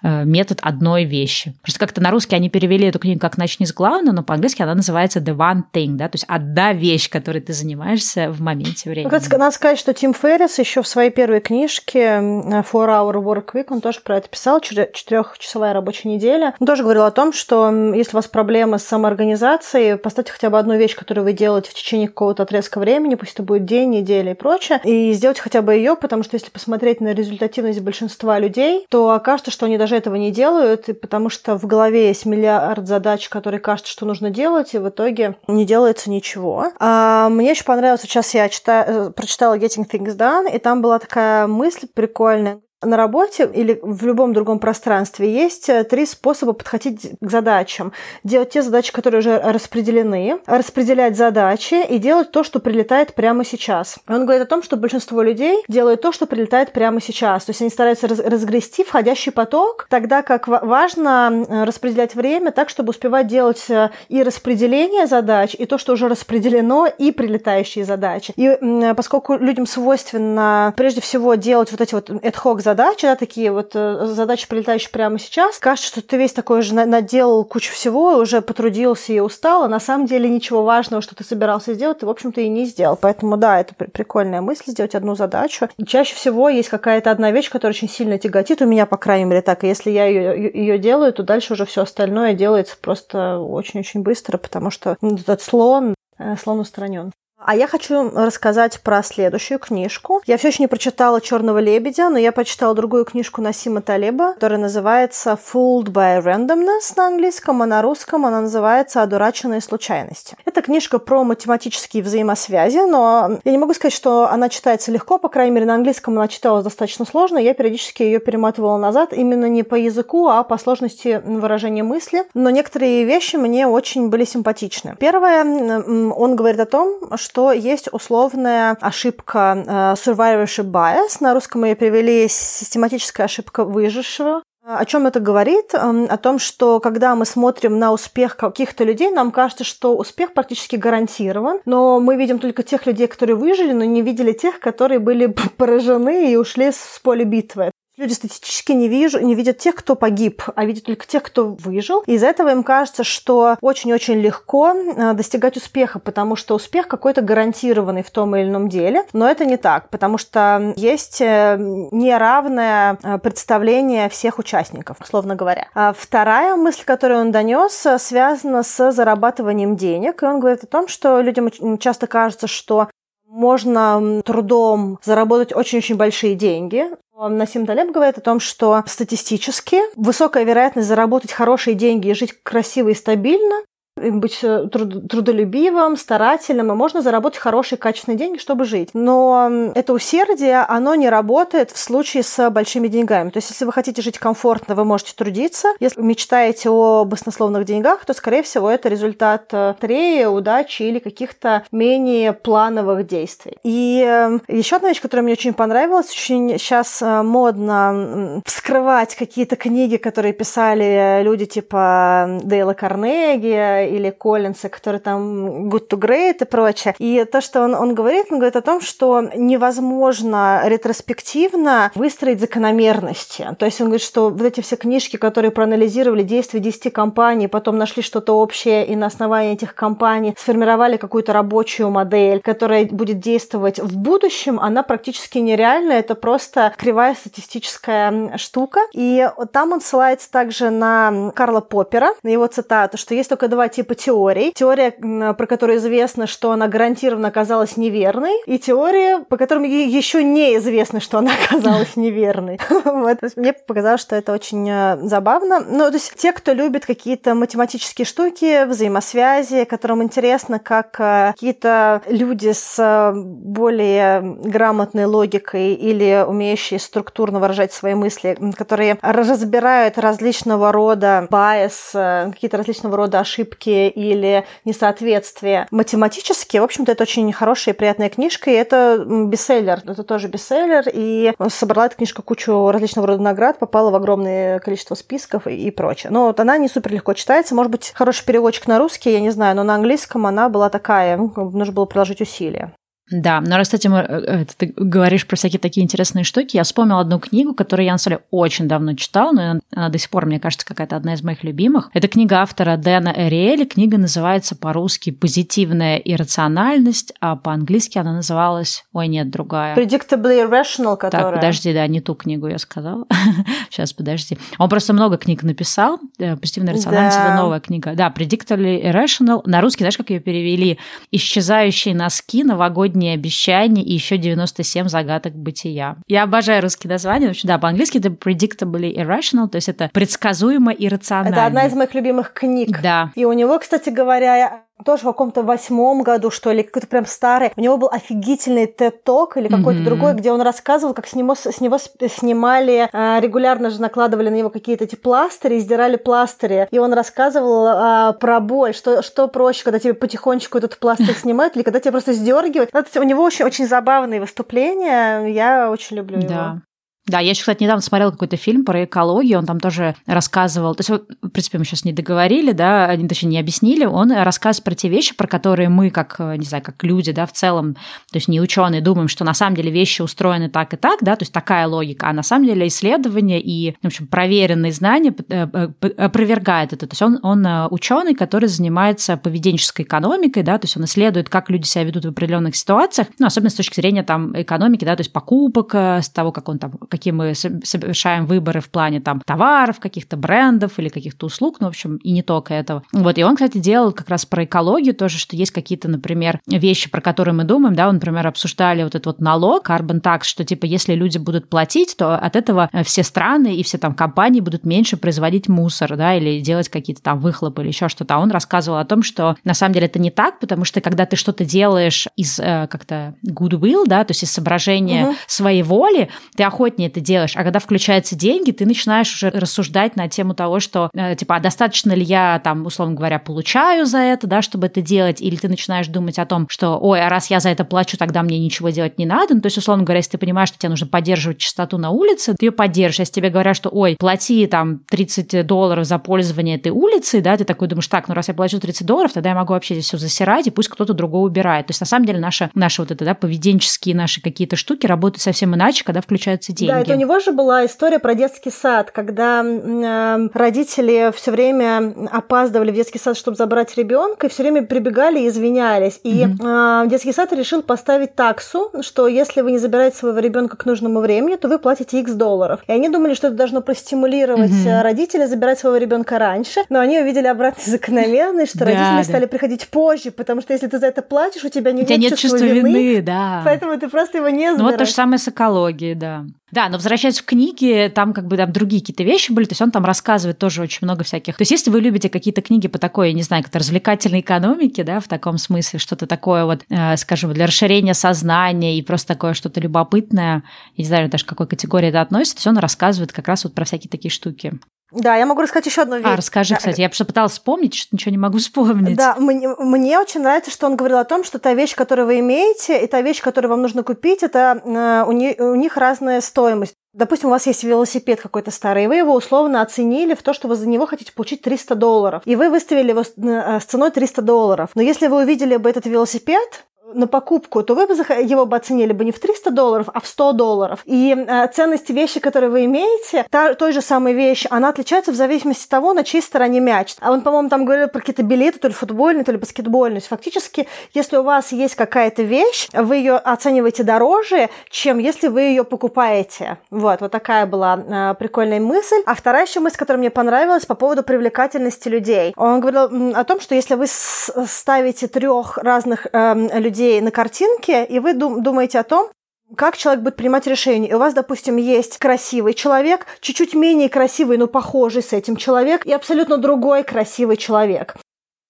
э, метод одной вещи. Просто как-то на русский они перевели эту книгу как «Начни с главного», но по-английски она называется «The One Thing», да, то есть одна вещь, которой ты занимаешься в моменте времени. Надо сказать, что Тим Феррис еще в своей первой книжке «Four Hour Work Week», он тоже про это писал, четырехчасовая рабочая неделя. Он тоже говорил о том, что если у вас проблемы с самоорганизацией, поставьте хотя бы одну вещь, которую вы делаете в течение какого-то отрезка времени, пусть это будет день, неделя и прочее, и сделать хотя бы ее, потому что если посмотреть на результативность большинства людей, то окажется, что они даже этого не делают, потому что в голове есть миллиард задач, которые кажется, что нужно делать, и в итоге не делается ничего. А мне еще понравилось, сейчас я читаю, э, прочитала Getting Things Done, и там была такая мысль прикольная на работе или в любом другом пространстве есть э, три способа подходить к задачам. Делать те задачи, которые уже распределены, распределять задачи и делать то, что прилетает прямо сейчас. Он говорит о том, что большинство людей делают то, что прилетает прямо сейчас. То есть они стараются раз разгрести входящий поток, тогда как важно э, распределять время так, чтобы успевать делать э, и распределение задач, и то, что уже распределено, и прилетающие задачи. И поскольку людям свойственно прежде всего делать вот эти вот ad hoc задачи, задачи, да, такие вот э, задачи, прилетающие прямо сейчас. Кажется, что ты весь такой же наделал кучу всего, уже потрудился и устал, а на самом деле ничего важного, что ты собирался сделать, ты, в общем-то, и не сделал. Поэтому, да, это прикольная мысль сделать одну задачу. И чаще всего есть какая-то одна вещь, которая очень сильно тяготит, у меня, по крайней мере, так. И если я ее, ее делаю, то дальше уже все остальное делается просто очень-очень быстро, потому что ну, этот слон, э, слон устранен. А я хочу рассказать про следующую книжку. Я все еще не прочитала Черного лебедя, но я прочитала другую книжку Насима Талеба, которая называется Fooled by Randomness на английском, а на русском она называется Одураченные случайности. Это книжка про математические взаимосвязи, но я не могу сказать, что она читается легко, по крайней мере, на английском она читалась достаточно сложно. Я периодически ее перематывала назад, именно не по языку, а по сложности выражения мысли. Но некоторые вещи мне очень были симпатичны. Первое, он говорит о том, что что есть условная ошибка э, survivorship bias. На русском ее перевели систематическая ошибка выжившего. О чем это говорит? Эм, о том, что когда мы смотрим на успех каких-то людей, нам кажется, что успех практически гарантирован, но мы видим только тех людей, которые выжили, но не видели тех, которые были [LAUGHS] поражены и ушли с поля битвы. Люди статистически не, вижу, не видят тех, кто погиб, а видят только тех, кто выжил. И из этого им кажется, что очень-очень легко э, достигать успеха, потому что успех какой-то гарантированный в том или ином деле. Но это не так, потому что есть э, неравное э, представление всех участников, условно говоря. А вторая мысль, которую он донес, связана с зарабатыванием денег. И он говорит о том, что людям часто кажется, что можно трудом заработать очень-очень большие деньги, Насим Талеб говорит о том, что статистически высокая вероятность заработать хорошие деньги и жить красиво и стабильно быть э, трудолюбивым, старательным, и можно заработать хорошие, качественные деньги, чтобы жить. Но это усердие, оно не работает в случае с большими деньгами. То есть, если вы хотите жить комфортно, вы можете трудиться. Если мечтаете о баснословных деньгах, то, скорее всего, это результат э, трея, удачи или каких-то менее плановых действий. И э, еще одна вещь, которая мне очень понравилась, очень сейчас модно вскрывать какие-то книги, которые писали люди типа Дейла Карнеги или Коллинса, который там Good to Great и прочее. И то, что он, он говорит, он говорит о том, что невозможно ретроспективно выстроить закономерности. То есть он говорит, что вот эти все книжки, которые проанализировали действия 10 компаний, потом нашли что-то общее и на основании этих компаний сформировали какую-то рабочую модель, которая будет действовать в будущем, она практически нереальна. Это просто кривая статистическая штука. И там он ссылается также на Карла Поппера, на его цитату, что есть только два типа теорий. Теория, про которую известно, что она гарантированно оказалась неверной, и теория, по которым еще неизвестно, что она [LAUGHS] оказалась неверной. [LAUGHS] Вот. Мне показалось, что это очень э, забавно. Ну, то есть те, кто любит какие-то математические штуки, взаимосвязи, которым интересно, как э, какие-то люди с э, более грамотной логикой или умеющие структурно выражать свои мысли, которые разбирают различного рода байс, какие-то различного рода ошибки ошибки или несоответствия. Математически, в общем-то, это очень хорошая и приятная книжка, и это бестселлер, это тоже бестселлер, и собрала эта книжка кучу различного рода наград, попала в огромное количество списков и, и прочее. Но вот она не супер легко читается, может быть, хороший переводчик на русский, я не знаю, но на английском она была такая, ну, нужно было приложить усилия. Да, но раз, кстати, мы, э, ты говоришь про всякие такие интересные штуки, я вспомнила одну книгу, которую я, на самом деле, очень давно читала, но она, до сих пор, мне кажется, какая-то одна из моих любимых. Это книга автора Дэна Эриэля. Книга называется по-русски «Позитивная иррациональность», а по-английски она называлась... Ой, нет, другая. Predictably Irrational, которая... Так, подожди, да, не ту книгу я сказала. [LAUGHS] Сейчас, подожди. Он просто много книг написал. Э, «Позитивная иррациональность» да. — это новая книга. Да, Predictably Irrational. На русский, знаешь, как ее перевели? «Исчезающие носки новогодние новогодние обещания и еще 97 загадок бытия. Я обожаю русские названия. Вообще, да, по-английски это predictably irrational, то есть это предсказуемо и рационально. Это одна из моих любимых книг. Да. И у него, кстати говоря, тоже в каком-то восьмом году, что ли, какой-то прям старый. У него был офигительный TED-ток или какой-то mm-hmm. другой, где он рассказывал, как с него, с него снимали, а, регулярно же накладывали на него какие-то эти пластыри, издирали пластыри. И он рассказывал а, про боль, что, что проще, когда тебе потихонечку этот пластырь снимают, или когда тебе просто сдергивают. У него очень, очень забавные выступления, я очень люблю его. Да. Я еще, кстати, недавно смотрела какой-то фильм про экологию, он там тоже рассказывал, то есть, в принципе, мы сейчас не договорили, да, они точнее не объяснили, он рассказывает про те вещи, про которые мы, как, не знаю, как люди, да, в целом, то есть не ученые, думаем, что на самом деле вещи устроены так и так, да, то есть такая логика, а на самом деле исследования и, в общем, проверенные знания э, э, опровергают это. То есть он, он э, ученый, который занимается поведенческой экономикой, да, то есть он исследует, как люди себя ведут в определенных ситуациях, ну, особенно с точки зрения там экономики, да, то есть покупок, с того, как он там какие мы совершаем выборы в плане там товаров, каких-то брендов или каких-то услуг, ну, в общем, и не только этого. Вот, и он, кстати, делал как раз про экологию тоже, что есть какие-то, например, вещи, про которые мы думаем, да, он, например, обсуждали вот этот вот налог, carbon tax, что типа если люди будут платить, то от этого э, все страны и все там компании будут меньше производить мусор, да, или делать какие-то там выхлопы или еще что-то. А он рассказывал о том, что на самом деле это не так, потому что когда ты что-то делаешь из э, как-то goodwill, да, то есть из соображения угу. своей воли, ты охотнее не это делаешь. А когда включаются деньги, ты начинаешь уже рассуждать на тему того, что, э, типа, а достаточно ли я, там, условно говоря, получаю за это, да, чтобы это делать, или ты начинаешь думать о том, что, ой, а раз я за это плачу, тогда мне ничего делать не надо. Ну, то есть, условно говоря, если ты понимаешь, что тебе нужно поддерживать чистоту на улице, ты ее поддержишь. Если тебе говорят, что, ой, плати там 30 долларов за пользование этой улицей, да, ты такой думаешь, так, ну раз я плачу 30 долларов, тогда я могу вообще здесь все засирать, и пусть кто-то другой убирает. То есть, на самом деле, наши, наши вот это, да, поведенческие наши какие-то штуки работают совсем иначе, когда включаются деньги. Да, это у него же была история про детский сад, когда э, родители все время опаздывали в детский сад, чтобы забрать ребенка, и все время прибегали и извинялись. И mm-hmm. э, детский сад решил поставить таксу, что если вы не забираете своего ребенка к нужному времени, то вы платите X долларов. И они думали, что это должно простимулировать mm-hmm. родителей забирать своего ребенка раньше, но они увидели обратный закономерность, что родители стали приходить позже, потому что если ты за это платишь, у тебя не нет чувства вины, да. Поэтому ты просто его не забираешь. Ну вот то же самое с экологией, да. Да, но возвращаясь в книги, там как бы там другие какие-то вещи были, то есть он там рассказывает тоже очень много всяких. То есть если вы любите какие-то книги по такой, не знаю, как-то развлекательной экономике, да, в таком смысле, что-то такое вот, э, скажем, для расширения сознания и просто такое что-то любопытное, я не знаю даже к какой категории это относится, то есть он рассказывает как раз вот про всякие такие штуки. Да, я могу рассказать еще одну вещь. А, расскажи, да. кстати. Я просто пыталась вспомнить, что ничего не могу [LAUGHS] вспомнить. Да, мне, мне очень нравится, что он говорил о том, что та вещь, которую вы имеете, и та вещь, которую вам нужно купить, это э, у, не, у них разная стоимость. Допустим, у вас есть велосипед какой-то старый, и вы его условно оценили в то, что вы за него хотите получить 300 долларов. И вы выставили его э, с ценой 300 долларов. Но если вы увидели бы этот велосипед, на покупку, то вы бы его бы оценили бы не в 300 долларов, а в 100 долларов. И э, ценность вещи, которые вы имеете, та, той же самой вещи, она отличается в зависимости от того, на чьей стороне мяч. А он, по-моему, там говорил про какие-то билеты, то ли футбольные, то ли баскетбольные. Фактически, если у вас есть какая-то вещь, вы ее оцениваете дороже, чем если вы ее покупаете. Вот, вот такая была э, прикольная мысль. А вторая еще мысль, которая мне понравилась по поводу привлекательности людей. Он говорил о том, что если вы ставите трех разных э, людей людей на картинке, и вы дум- думаете о том, как человек будет принимать решение. И у вас, допустим, есть красивый человек, чуть-чуть менее красивый, но похожий с этим человек, и абсолютно другой красивый человек.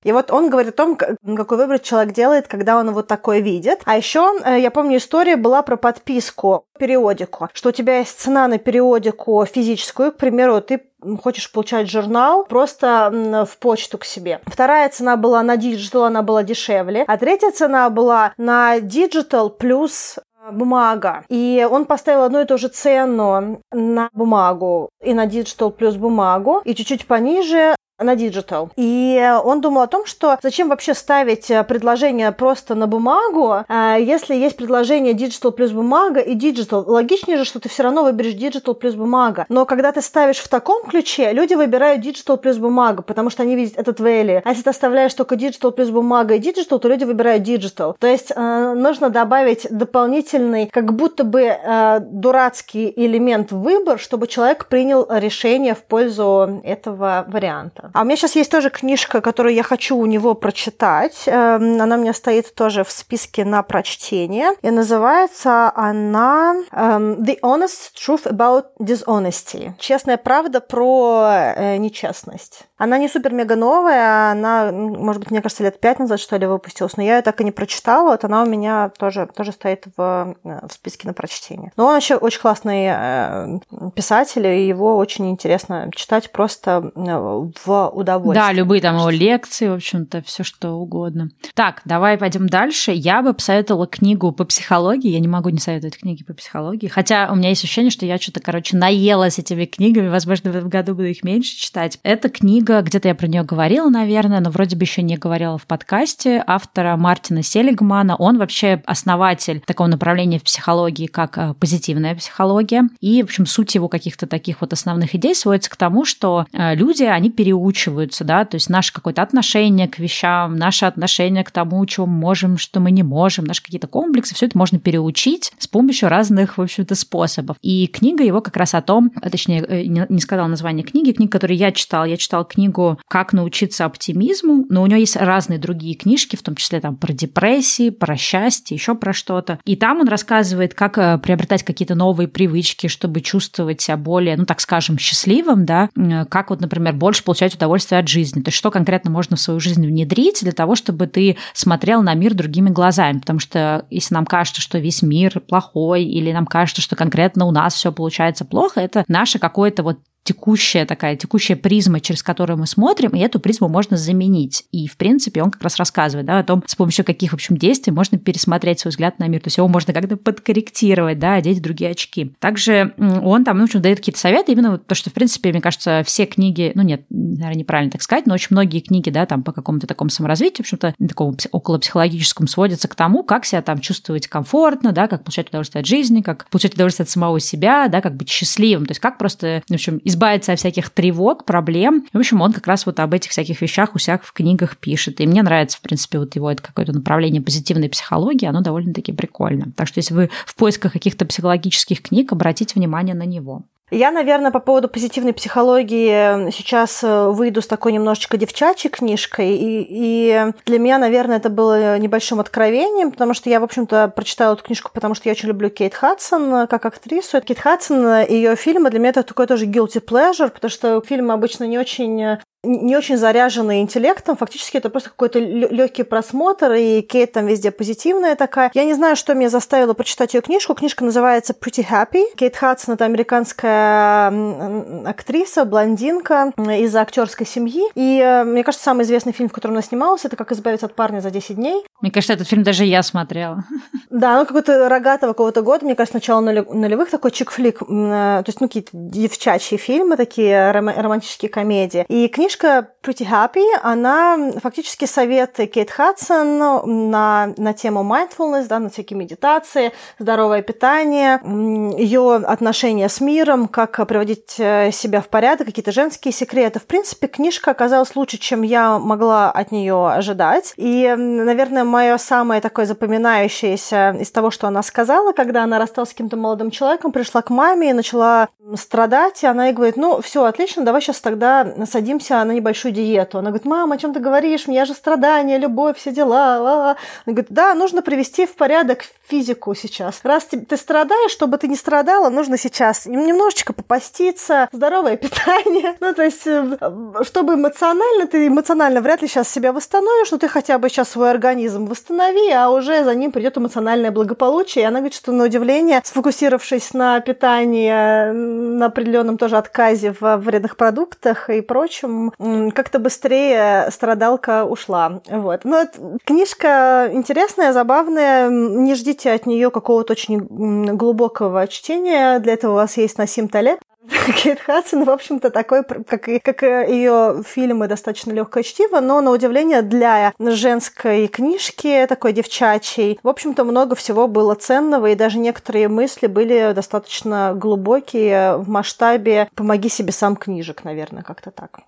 И вот он говорит о том, какой выбор человек делает, когда он вот такое видит. А еще э, я помню, история была про подписку, периодику, что у тебя есть цена на периодику физическую, к примеру, ты хочешь получать журнал просто в почту к себе. Вторая цена была на digital, она была дешевле. А третья цена была на digital плюс э, бумага. И он поставил одну и ту же цену на бумагу и на digital плюс бумагу, и чуть-чуть пониже на digital. И он думал о том, что зачем вообще ставить э, предложение просто на бумагу, э, если есть предложение digital плюс бумага и digital. Логичнее же, что ты все равно выберешь digital плюс бумага. Но когда ты ставишь в таком ключе, люди выбирают digital плюс бумага, потому что они видят этот value. А если ты оставляешь только digital плюс бумага и digital, то люди выбирают digital. То есть э, нужно добавить дополнительный, как будто бы э, дурацкий элемент выбор, чтобы человек принял решение в пользу этого варианта. А у меня сейчас есть тоже книжка, которую я хочу у него прочитать. Эм, она у меня стоит тоже в списке на прочтение. И называется она um, The Honest Truth About Dishonesty. Честная правда про э, нечестность. Она не супер-мега новая, она, может быть, мне кажется, лет пять назад, что ли, выпустилась, но я ее так и не прочитала, вот она у меня тоже, тоже стоит в, в списке на прочтение. Но он еще очень классный э, писатель, и его очень интересно читать просто э, в удовольствие. Да, любые там его лекции, в общем-то, все что угодно. Так, давай пойдем дальше. Я бы посоветовала книгу по психологии. Я не могу не советовать книги по психологии. Хотя у меня есть ощущение, что я что-то, короче, наелась этими книгами. Возможно, в этом году буду их меньше читать. Книга книга, где-то я про нее говорила, наверное, но вроде бы еще не говорила в подкасте, автора Мартина Селигмана. Он вообще основатель такого направления в психологии, как э, позитивная психология. И, в общем, суть его каких-то таких вот основных идей сводится к тому, что э, люди, они переучиваются, да, то есть наше какое-то отношение к вещам, наше отношение к тому, чего мы можем, что мы не можем, наши какие-то комплексы, все это можно переучить с помощью разных, в общем-то, способов. И книга его как раз о том, э, точнее, не сказала название книги, книга, которую я читала, я читала книгу «Как научиться оптимизму», но у нее есть разные другие книжки, в том числе там про депрессии, про счастье, еще про что-то. И там он рассказывает, как э, приобретать какие-то новые привычки, чтобы чувствовать себя более, ну так скажем, счастливым, да, как вот, например, больше получать удовольствие от жизни. То есть что конкретно можно в свою жизнь внедрить для того, чтобы ты смотрел на мир другими глазами. Потому что если нам кажется, что весь мир плохой, или нам кажется, что конкретно у нас все получается плохо, это наше какое-то вот текущая такая, текущая призма, через которую мы смотрим, и эту призму можно заменить. И, в принципе, он как раз рассказывает, да, о том, с помощью каких, в общем, действий можно пересмотреть свой взгляд на мир. То есть его можно как-то подкорректировать, да, одеть другие очки. Также он там, ну, в дает какие-то советы, именно вот то, что, в принципе, мне кажется, все книги, ну, нет, наверное, неправильно так сказать, но очень многие книги, да, там по какому-то такому саморазвитию, в общем-то, такому около психологическому сводятся к тому, как себя там чувствовать комфортно, да, как получать удовольствие от жизни, как получать удовольствие от самого себя, да, как быть счастливым, то есть как просто, в общем, избавиться от всяких тревог, проблем. В общем, он как раз вот об этих всяких вещах у всех в книгах пишет. И мне нравится, в принципе, вот его это какое-то направление позитивной психологии, оно довольно-таки прикольно. Так что если вы в поисках каких-то психологических книг, обратите внимание на него. Я, наверное, по поводу позитивной психологии сейчас э, выйду с такой немножечко девчачьей книжкой. И, и для меня, наверное, это было небольшим откровением, потому что я, в общем-то, прочитала эту книжку, потому что я очень люблю Кейт Хадсон э, как актрису. Кейт Хадсон и ее фильмы для меня это такой тоже guilty pleasure, потому что фильмы обычно не очень э, не очень заряженные интеллектом. Фактически это просто какой-то легкий просмотр, и Кейт там везде позитивная такая. Я не знаю, что меня заставило прочитать ее книжку. Книжка называется Pretty Happy. Кейт Хадсон — это американская актриса, блондинка из актерской семьи. И э, мне кажется, самый известный фильм, в котором она снималась, это «Как избавиться от парня за 10 дней». Мне кажется, этот фильм даже я смотрела. Да, ну какой-то рогатого какого-то года, мне кажется, начало нулевых, такой чик-флик, э, то есть, ну, какие-то девчачьи фильмы, такие романтические комедии. И книжка книжка Pretty Happy, она фактически советы Кейт Хадсон на, на тему mindfulness, да, на всякие медитации, здоровое питание, ее отношения с миром, как приводить э, себя в порядок, какие-то женские секреты. В принципе, книжка оказалась лучше, чем я могла от нее ожидать. И, наверное, мое самое такое запоминающееся из того, что она сказала, когда она рассталась с каким-то молодым человеком, пришла к маме и начала страдать, и она ей говорит, ну, все, отлично, давай сейчас тогда садимся на небольшую диету. Она говорит, мама, о чем ты говоришь? У меня же страдания, любовь, все дела. Ла-ла. Она говорит, да, нужно привести в порядок физику сейчас. Раз ты, страдаешь, чтобы ты не страдала, нужно сейчас немножечко попаститься, здоровое питание. [LAUGHS] Ну, то есть, э, чтобы эмоционально, ты эмоционально вряд ли сейчас себя восстановишь, но ты хотя бы сейчас свой организм восстанови, а уже за ним придет эмоциональное благополучие. И она говорит, что на удивление, сфокусировавшись на питании, на определенном тоже отказе в вредных продуктах и прочем, как-то быстрее страдалка ушла. Вот. Но книжка интересная, забавная. Не ждите от нее какого-то очень глубокого чтения. Для этого у вас есть Насим Талеб. [LAUGHS] Кейт Хадсон, в общем-то, такой, как и, как ее фильмы, достаточно легкое чтиво, но, на удивление, для женской книжки, такой девчачьей, в общем-то, много всего было ценного, и даже некоторые мысли были достаточно глубокие в масштабе «помоги себе сам книжек», наверное, как-то так.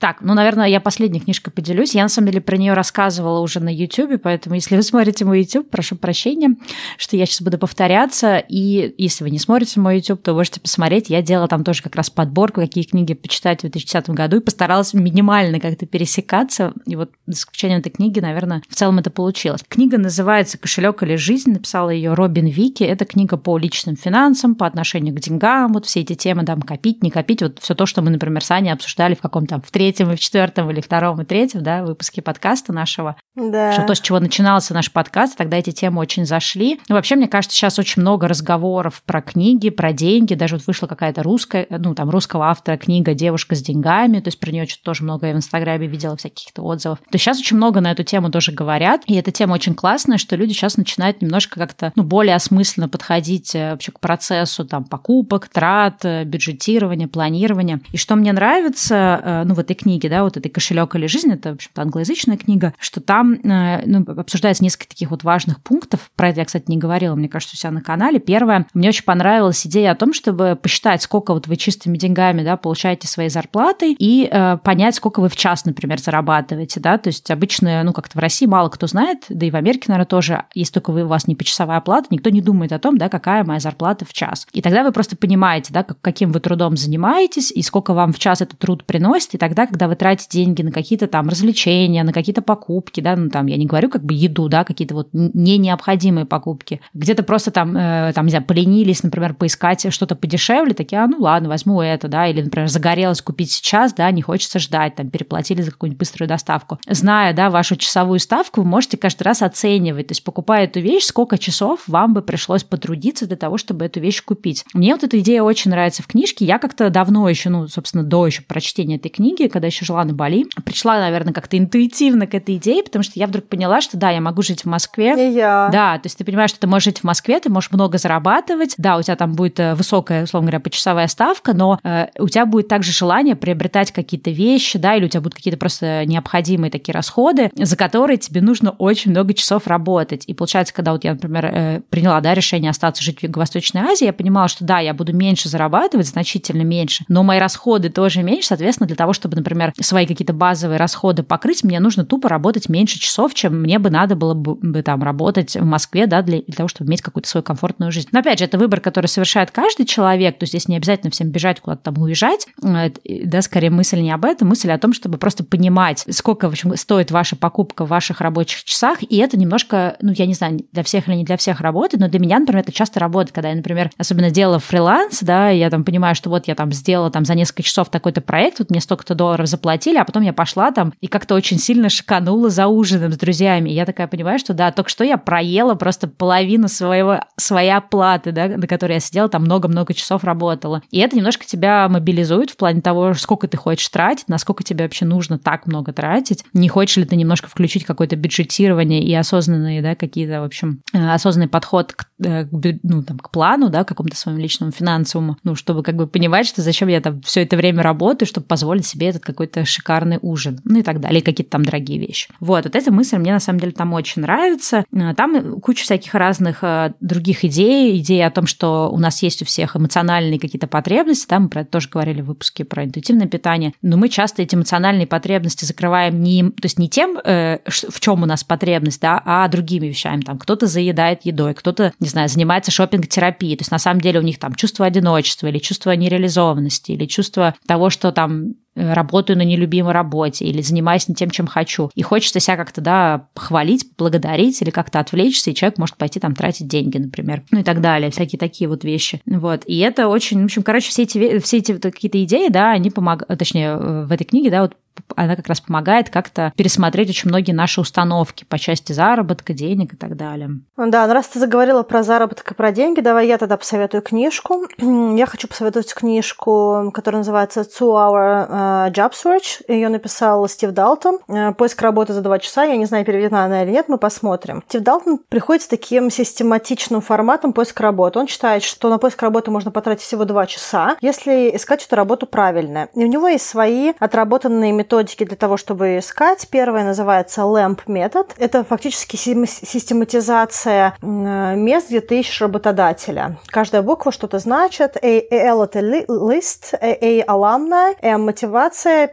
Так, ну, наверное, я последней книжкой поделюсь. Я, на самом деле, про нее рассказывала уже на YouTube, поэтому, если вы смотрите мой YouTube, прошу прощения, что я сейчас буду повторяться. И если вы не смотрите мой YouTube, то можете посмотреть. Я делала там тоже как раз подборку, какие книги почитать в 2010 году, и постаралась минимально как-то пересекаться. И вот с исключением этой книги, наверное, в целом это получилось. Книга называется «Кошелек или жизнь». Написала ее Робин Вики. Это книга по личным финансам, по отношению к деньгам, вот все эти темы, там, копить, не копить, вот все то, что мы, например, с Аней обсуждали в каком-то в третьем третьем и в четвертом или втором и третьем, да, выпуске подкаста нашего. Да. Что то, с чего начинался наш подкаст, тогда эти темы очень зашли. Ну, вообще, мне кажется, сейчас очень много разговоров про книги, про деньги. Даже вот вышла какая-то русская, ну, там, русского автора книга «Девушка с деньгами», то есть про нее что-то тоже много я в Инстаграме видела всяких отзывов. То есть сейчас очень много на эту тему тоже говорят, и эта тема очень классная, что люди сейчас начинают немножко как-то, ну, более осмысленно подходить э, вообще к процессу там покупок, трат, э, бюджетирования, планирования. И что мне нравится, э, ну, в этой книге, да, вот этой «Кошелек или жизнь», это, в общем-то, англоязычная книга, что там э, ну, обсуждается несколько таких вот важных пунктов. Про это я, кстати, не говорила, мне кажется, у себя на канале. Первое, мне очень понравилась идея о том, чтобы посчитать, сколько вот вы чистыми деньгами, да, получаете своей зарплатой и э, понять, сколько вы в час, например, зарабатываете, да, то есть обычно, ну, как-то в России мало кто знает, да и в Америке, наверное, тоже, если только вы, у вас не почасовая оплата, никто не думает о том, да, какая моя зарплата в час. И тогда вы просто понимаете, да, как, каким вы трудом занимаетесь и сколько вам в час этот труд приносит, и тогда, когда вы тратите деньги на какие-то там развлечения, на какие-то покупки, да, ну там я не говорю как бы еду, да, какие-то вот не необходимые покупки. Где-то просто там, э, там, не знаю, поленились, например, поискать что-то подешевле, такие, а ну ладно, возьму это, да, или, например, загорелось купить сейчас, да, не хочется ждать, там, переплатили за какую-нибудь быструю доставку. Зная, да, вашу часовую ставку, вы можете каждый раз оценивать, то есть покупая эту вещь, сколько часов вам бы пришлось потрудиться для того, чтобы эту вещь купить. Мне вот эта идея очень нравится в книжке. Я как-то давно еще, ну, собственно, до еще прочтения этой книги, когда еще жила на Бали, пришла, наверное, как-то интуитивно к этой идее, потому что я вдруг поняла, что да, я могу жить в Москве. И я. Да, то есть ты понимаешь, что ты можешь жить в Москве, ты можешь много зарабатывать, да, у тебя там будет э, высокая, условно говоря, почасовая ставка, но э, у тебя будет также желание приобретать какие-то вещи, да, или у тебя будут какие-то просто необходимые такие расходы, за которые тебе нужно очень много часов работать. И получается, когда вот я, например, э, приняла, да, решение остаться жить в Юго-Восточной Азии, я понимала, что да, я буду меньше зарабатывать, значительно меньше, но мои расходы тоже меньше, соответственно, для того, чтобы, например, свои какие-то базовые расходы покрыть, мне нужно тупо работать меньше часов, чем мне бы надо было бы там работать в Москве, да, для, для того, чтобы иметь какую-то свою комфортную жизнь. Но опять же, это выбор, который совершает каждый человек, то есть здесь не обязательно всем бежать куда-то там уезжать, э, да, скорее мысль не об этом, мысль о том, чтобы просто понимать, сколько, в общем, стоит ваша покупка в ваших рабочих часах, и это немножко, ну, я не знаю, для всех или не для всех работает, но для меня, например, это часто работает, когда я, например, особенно делала фриланс, да, я там понимаю, что вот я там сделала там за несколько часов такой-то проект, вот мне столько-то долларов заплатили, а потом я пошла там и как-то очень сильно шиканула за ужином с друзьями. И я такая понимаю, что да, только что я проела просто половину своего, своей оплаты, да, на которой я сидела, там много-много часов работала. И это немножко тебя мобилизует в плане того, сколько ты хочешь тратить, насколько тебе вообще нужно так много тратить. Не хочешь ли ты немножко включить какое-то бюджетирование и осознанные, да, какие-то, в общем, э, осознанный подход к, ну, там, к плану, да, какому-то своему личному финансовому, ну, чтобы как бы понимать, что зачем я там все это время работаю, чтобы позволить себе этот какой-то шикарный ужин, ну и так далее, какие-то там дорогие вещи. Вот, вот эта мысль мне на самом деле там очень нравится. Э, там куча всяких разных других идей, идеи о том, что у нас есть у всех эмоциональные какие-то потребности, да, мы про это тоже говорили в выпуске про интуитивное питание, но мы часто эти эмоциональные потребности закрываем не, то есть не тем, в чем у нас потребность, да, а другими вещами. Там кто-то заедает едой, кто-то, не знаю, занимается шопинг-терапией. То есть на самом деле у них там чувство одиночества или чувство нереализованности или чувство того, что там работаю на нелюбимой работе или занимаюсь не тем, чем хочу. И хочется себя как-то, да, похвалить, благодарить или как-то отвлечься, и человек может пойти там тратить деньги, например. Ну и так далее, всякие такие вот вещи. Вот. И это очень, в общем, короче, все эти, все эти вот какие-то идеи, да, они помогают, точнее, э, в этой книге, да, вот она как раз помогает как-то пересмотреть очень многие наши установки по части заработка, денег и так далее. Да, ну раз ты заговорила про заработок и про деньги, давай я тогда посоветую книжку. [CLEARS THROAT] Я хочу посоветовать книжку, которая называется Two Hour э, Job Search. Ее написал Стив Далтон. Э, Поиск работы за два часа. Я не знаю, переведена она или нет, мы посмотрим. Стив Далтон приходит с таким систематичным форматом поиска работы. Он считает, что на поиск работы можно потратить всего два часа, если искать эту работу правильно. И у него есть свои отработанные методики для того, чтобы искать. Первая называется LAMP метод. Это фактически систематизация мест, где ты ищешь работодателя. Каждая буква что-то значит. A, L это list, A alumni, M мотивация,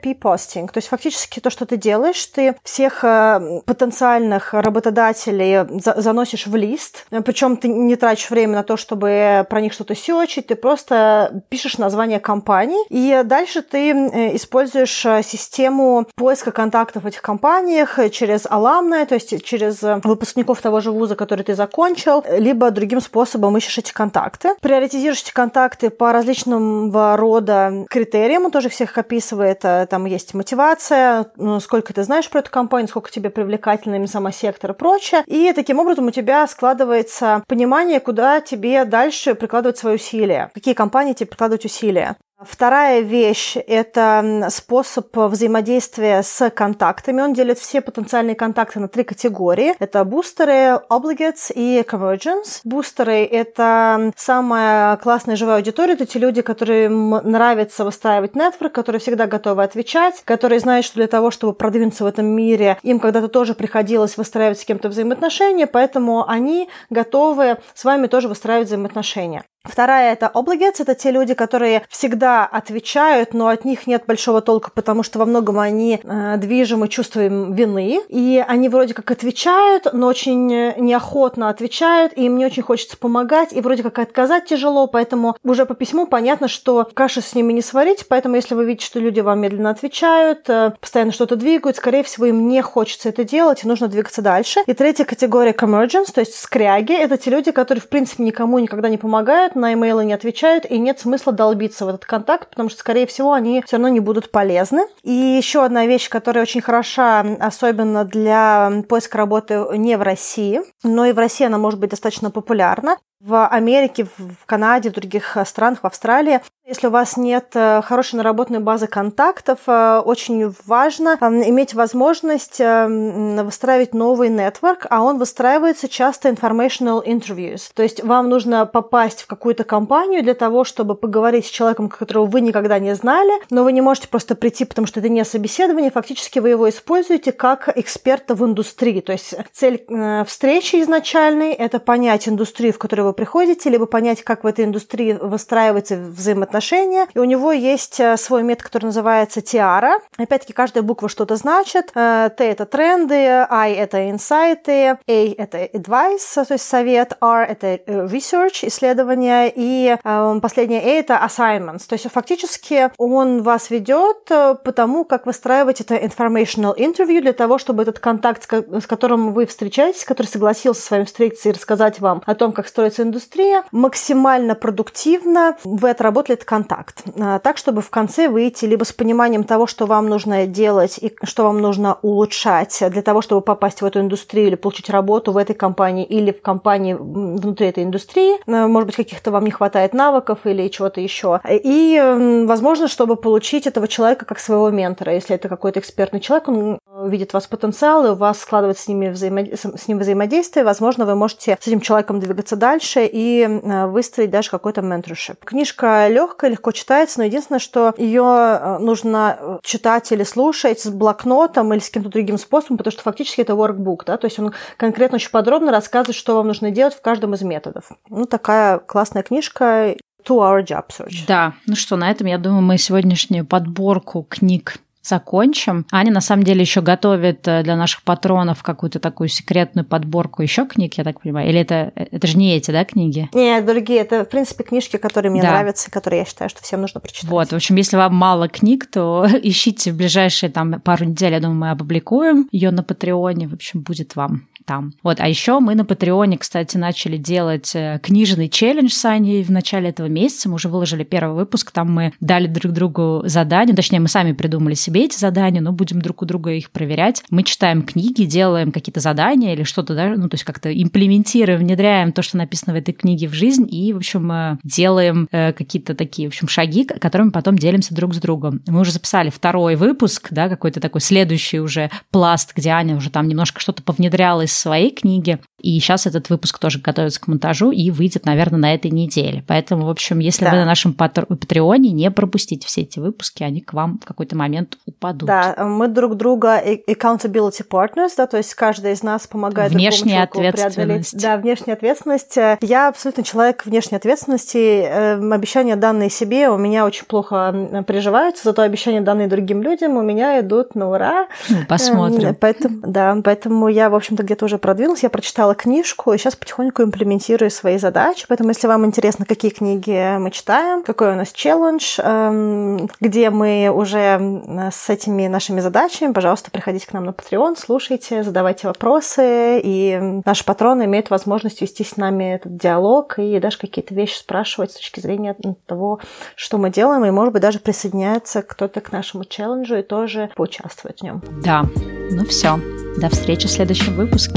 P posting. То есть фактически то, что ты делаешь, ты всех э, потенциальных работодателей заносишь в лист, причем ты не тратишь время на то, чтобы про них что-то сечить, ты просто пишешь название компании, и дальше ты э, используешь э, систему поиска контактов в этих компаниях через аламное, то есть через выпускников того же вуза, который ты закончил, либо другим способом ищешь эти контакты. Приоритизируешь эти контакты по различного рода критериям, он тоже всех описывает. Э, там есть мотивация, ну, сколько ты знаешь про эту компанию, сколько тебе привлекательно именно сама сектор и прочее. И таким образом у тебя складывается понимание, куда тебе дальше прикладывать свои усилия, какие компании тебе прикладывать усилия. Вторая вещь – это способ взаимодействия с контактами. Он делит все потенциальные контакты на три категории. Это бустеры, obligates и convergence. Бустеры – это самая классная живая аудитория. Это те люди, которым нравится выстраивать нетворк, которые всегда готовы отвечать, которые знают, что для того, чтобы продвинуться в этом мире, им когда-то тоже приходилось выстраивать с кем-то взаимоотношения, поэтому они готовы с вами тоже выстраивать взаимоотношения. Вторая – это obligates, это те люди, которые всегда отвечают, но от них нет большого толка, потому что во многом они э, движимы чувством вины, и они вроде как отвечают, но очень неохотно отвечают, и им не очень хочется помогать, и вроде как отказать тяжело, поэтому уже по письму понятно, что каши с ними не сварить, поэтому если вы видите, что люди вам медленно отвечают, э, постоянно что-то двигают, скорее всего, им не хочется это делать, и нужно двигаться дальше. И третья категория convergence, то есть скряги, это те люди, которые, в принципе, никому никогда не помогают, на имейлы не отвечают, и нет смысла долбиться в этот контакт, потому что, скорее всего, они все равно не будут полезны. И еще одна вещь, которая очень хороша, особенно для поиска работы не в России, но и в России она может быть достаточно популярна. В Америке, в Канаде, в других странах, в Австралии если у вас нет э, хорошей наработанной базы контактов, э, очень важно э, иметь возможность выстраивать новый нетворк, а он выстраивается часто informational interviews. То есть вам нужно попасть в какую-то компанию для того, чтобы поговорить с человеком, которого вы никогда не знали, но вы не можете просто прийти, потому что это не собеседование, фактически вы его используете как эксперта в индустрии. То есть цель встречи изначальной – это понять индустрию, в которую вы приходите, либо понять, как в этой индустрии выстраивается взаимоотношения отношения. И у него есть э, свой метод, который называется тиара. Опять-таки, каждая буква что-то значит. Э, Т – это тренды, I – это инсайты, A – это advice, то есть совет, R – это э, research, исследование, и последнее A – это assignments. То есть фактически он вас ведет по тому, как выстраивать это informational interview для того, чтобы этот контакт, с которым вы встречаетесь, который согласился с вами встретиться и рассказать вам о том, как строится индустрия, максимально продуктивно вы отработали контакт, а, так, чтобы в конце выйти либо с пониманием того, что вам нужно делать и что вам нужно улучшать для того, чтобы попасть в эту индустрию или получить работу в этой компании или в компании внутри этой индустрии. А, может быть, каких-то вам не хватает навыков или чего-то еще. И, возможно, чтобы получить этого человека как своего ментора. Если это какой-то экспертный человек, он видит вас потенциал, и у вас складывается с, ними взаимо... с ним взаимодействие, возможно, вы можете с этим человеком двигаться дальше и а, выстроить даже какой-то менторшип. Книжка легкая, легкая, легко читается, но единственное, что ее э, нужно э, читать или слушать с блокнотом или с каким-то другим способом, потому что фактически это workbook, да, то есть он конкретно очень подробно рассказывает, что вам нужно делать в каждом из методов. Ну, такая классная книжка, Two Hour Job Search. Да, ну что, на этом, я думаю, мы сегодняшнюю подборку книг закончим. Аня на самом деле еще готовит э, для наших патронов какую-то такую секретную подборку еще книг, я так понимаю. Или это, это же не эти, да, книги? Нет, другие. Это, в принципе, книжки, которые мне да. нравятся, которые я считаю, что всем нужно прочитать. Вот, в общем, если вам мало книг, то [LAUGHS] ищите в ближайшие там пару недель, я думаю, мы опубликуем ее на Патреоне. В общем, будет вам там. Вот, а еще мы на Патреоне, кстати, начали делать э, книжный челлендж с Аней в начале этого месяца. Мы уже выложили первый выпуск, там мы дали друг другу задание, точнее, мы сами придумали себе эти задания, но будем друг у друга их проверять. Мы читаем книги, делаем какие-то задания или что-то, да, ну, то есть как-то имплементируем, внедряем то, что написано в этой книге в жизнь и, в общем, э, делаем э, какие-то такие, в общем, шаги, которыми потом делимся друг с другом. Мы уже записали второй выпуск, да, какой-то такой следующий уже пласт, где Аня уже там немножко что-то повнедряла из своей книги. И сейчас этот выпуск тоже готовится к монтажу и выйдет, наверное, на этой неделе. Поэтому, в общем, если да. вы на нашем Патреоне, не пропустите все эти выпуски, они к вам в какой-то момент упадут. Да, мы друг друга accountability partners, да, то есть каждый из нас помогает Внешняя ответственность. Да, внешняя ответственность. Я абсолютно человек внешней ответственности. Эм, обещания, данные себе, у меня очень плохо приживаются, зато обещания, данные другим людям, у меня идут на ура. Ну, посмотрим. Поэтому, да, поэтому я, в общем-то, где-то уже продвинулась, я прочитала книжку и сейчас потихоньку имплементирую свои задачи. Поэтому, если вам интересно, какие книги мы читаем, какой у нас челлендж, эм, где мы уже с этими нашими задачами, пожалуйста, приходите к нам на Patreon, слушайте, задавайте вопросы, и наши патроны имеют возможность вести с нами этот диалог и даже какие-то вещи спрашивать с точки зрения того, что мы делаем, и, может быть, даже присоединяется кто-то к нашему челленджу и тоже поучаствовать в нем. Да, ну все. До встречи в следующем выпуске.